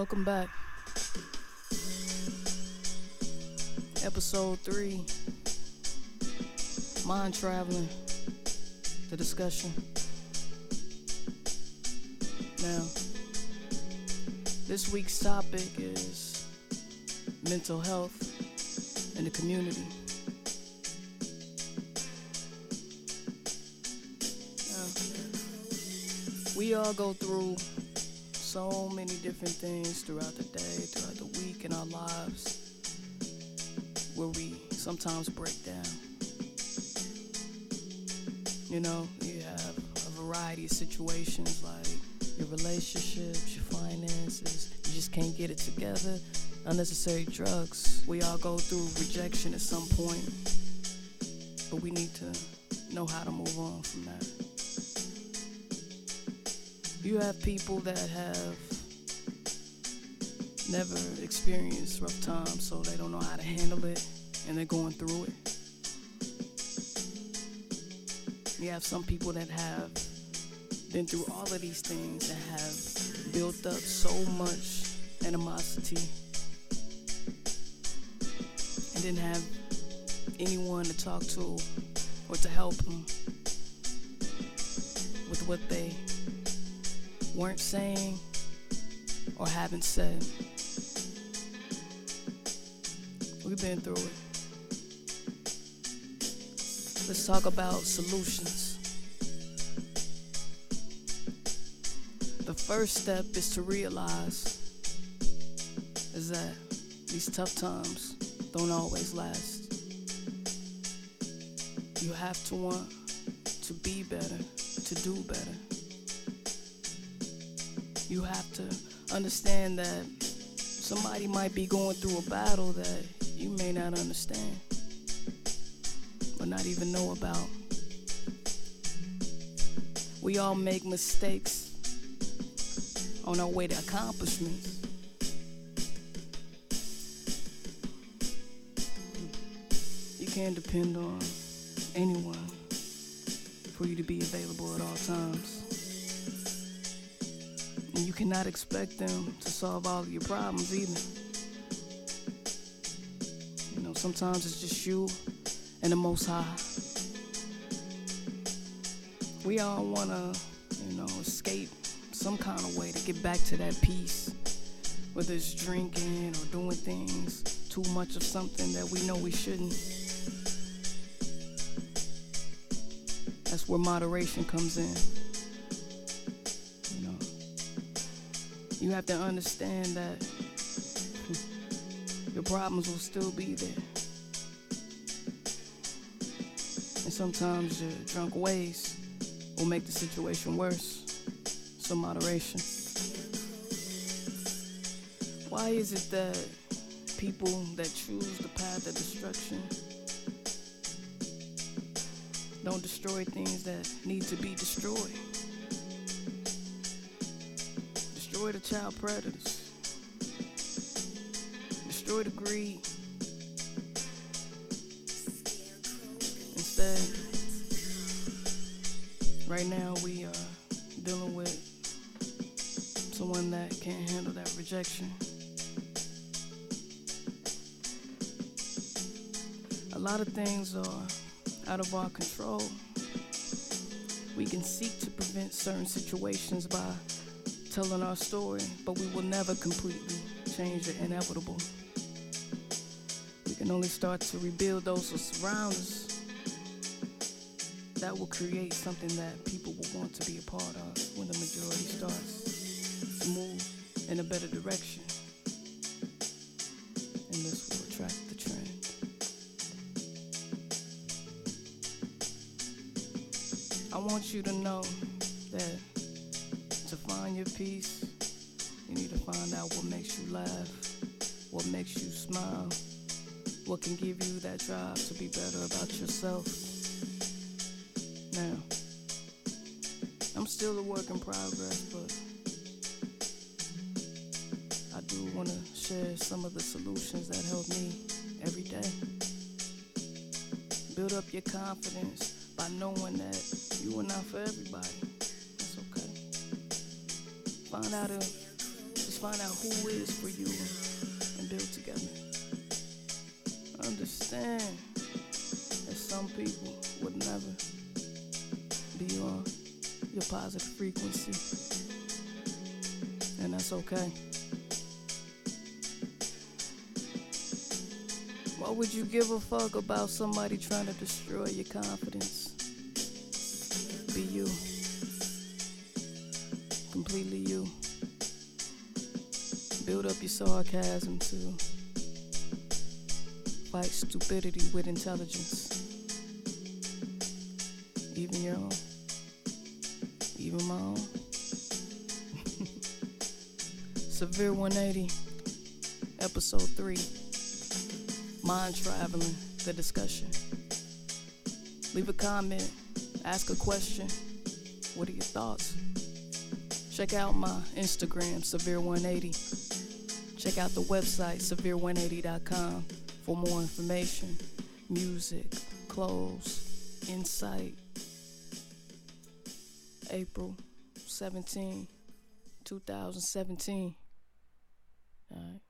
Welcome back. Episode 3 Mind Traveling, the discussion. Now, this week's topic is mental health in the community. We all go through so many different things throughout the day, throughout the week in our lives where we sometimes break down. You know, you have a variety of situations like your relationships, your finances, you just can't get it together, unnecessary drugs. We all go through rejection at some point, but we need to know how to move on from that. You have people that have never experienced rough times, so they don't know how to handle it, and they're going through it. You have some people that have been through all of these things and have built up so much animosity and didn't have anyone to talk to or to help them with what they weren't saying or haven't said. We've been through it. Let's talk about solutions. The first step is to realize is that these tough times don't always last. You have to want to be better, to do better. You have to understand that somebody might be going through a battle that you may not understand or not even know about. We all make mistakes on our way to accomplishments. You can't depend on anyone for you to be available at all times. And you cannot expect them to solve all of your problems either. You know, sometimes it's just you and the Most High. We all want to, you know, escape some kind of way to get back to that peace, whether it's drinking or doing things too much of something that we know we shouldn't. That's where moderation comes in. You have to understand that your problems will still be there. And sometimes your drunk ways will make the situation worse. So, moderation. Why is it that people that choose the path of destruction don't destroy things that need to be destroyed? Destroy the child predators, destroy the greed. Instead, right now we are dealing with someone that can't handle that rejection. A lot of things are out of our control. We can seek to prevent certain situations by telling our story, but we will never completely change the inevitable. We can only start to rebuild those who surround us. That will create something that people will want to be a part of when the majority starts to move in a better direction. And this will attract the trend. I want you to know that find your peace, you need to find out what makes you laugh, what makes you smile, what can give you that drive to be better about yourself. Now, I'm still a work in progress, but I do want to share some of the solutions that help me every day. Build up your confidence by knowing that you are not for everybody. Find out it's find out who is for you and build together. Understand that some people would never be on your positive frequency, and that's okay. Why would you give a fuck about somebody trying to destroy your confidence? Be you. Completely you. Build up your sarcasm to fight stupidity with intelligence. Even your own. Even my own. Severe 180, episode 3 mind traveling, the discussion. Leave a comment, ask a question. What are your thoughts? Check out my Instagram, Severe180. Check out the website, Severe180.com for more information, music, clothes, insight. April 17, 2017. All right.